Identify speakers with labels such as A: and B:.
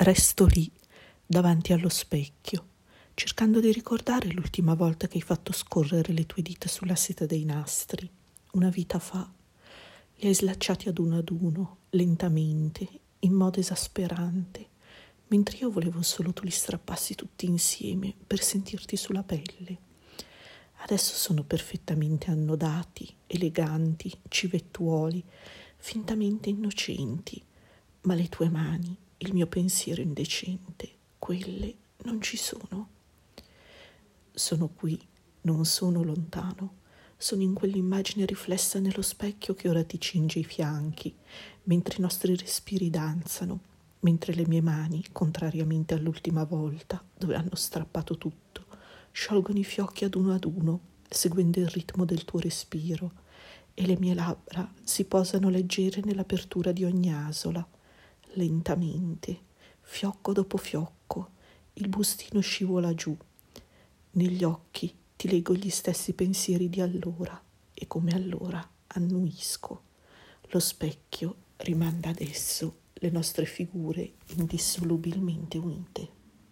A: Resto lì, davanti allo specchio, cercando di ricordare l'ultima volta che hai fatto scorrere le tue dita sulla seta dei nastri, una vita fa. Li hai slacciati ad uno ad uno, lentamente, in modo esasperante, mentre io volevo solo tu li strappassi tutti insieme per sentirti sulla pelle. Adesso sono perfettamente annodati, eleganti, civettuoli, fintamente innocenti, ma le tue mani, il mio pensiero indecente, quelle non ci sono. Sono qui, non sono lontano, sono in quell'immagine riflessa nello specchio che ora ti cinge i fianchi, mentre i nostri respiri danzano, mentre le mie mani, contrariamente all'ultima volta, dove hanno strappato tutto, sciolgono i fiocchi ad uno ad uno, seguendo il ritmo del tuo respiro, e le mie labbra si posano leggere nell'apertura di ogni asola, lentamente, fiocco dopo fiocco, il bustino scivola giù. Negli occhi ti leggo gli stessi pensieri di allora e come allora annuisco. Lo specchio rimanda adesso le nostre figure indissolubilmente unite.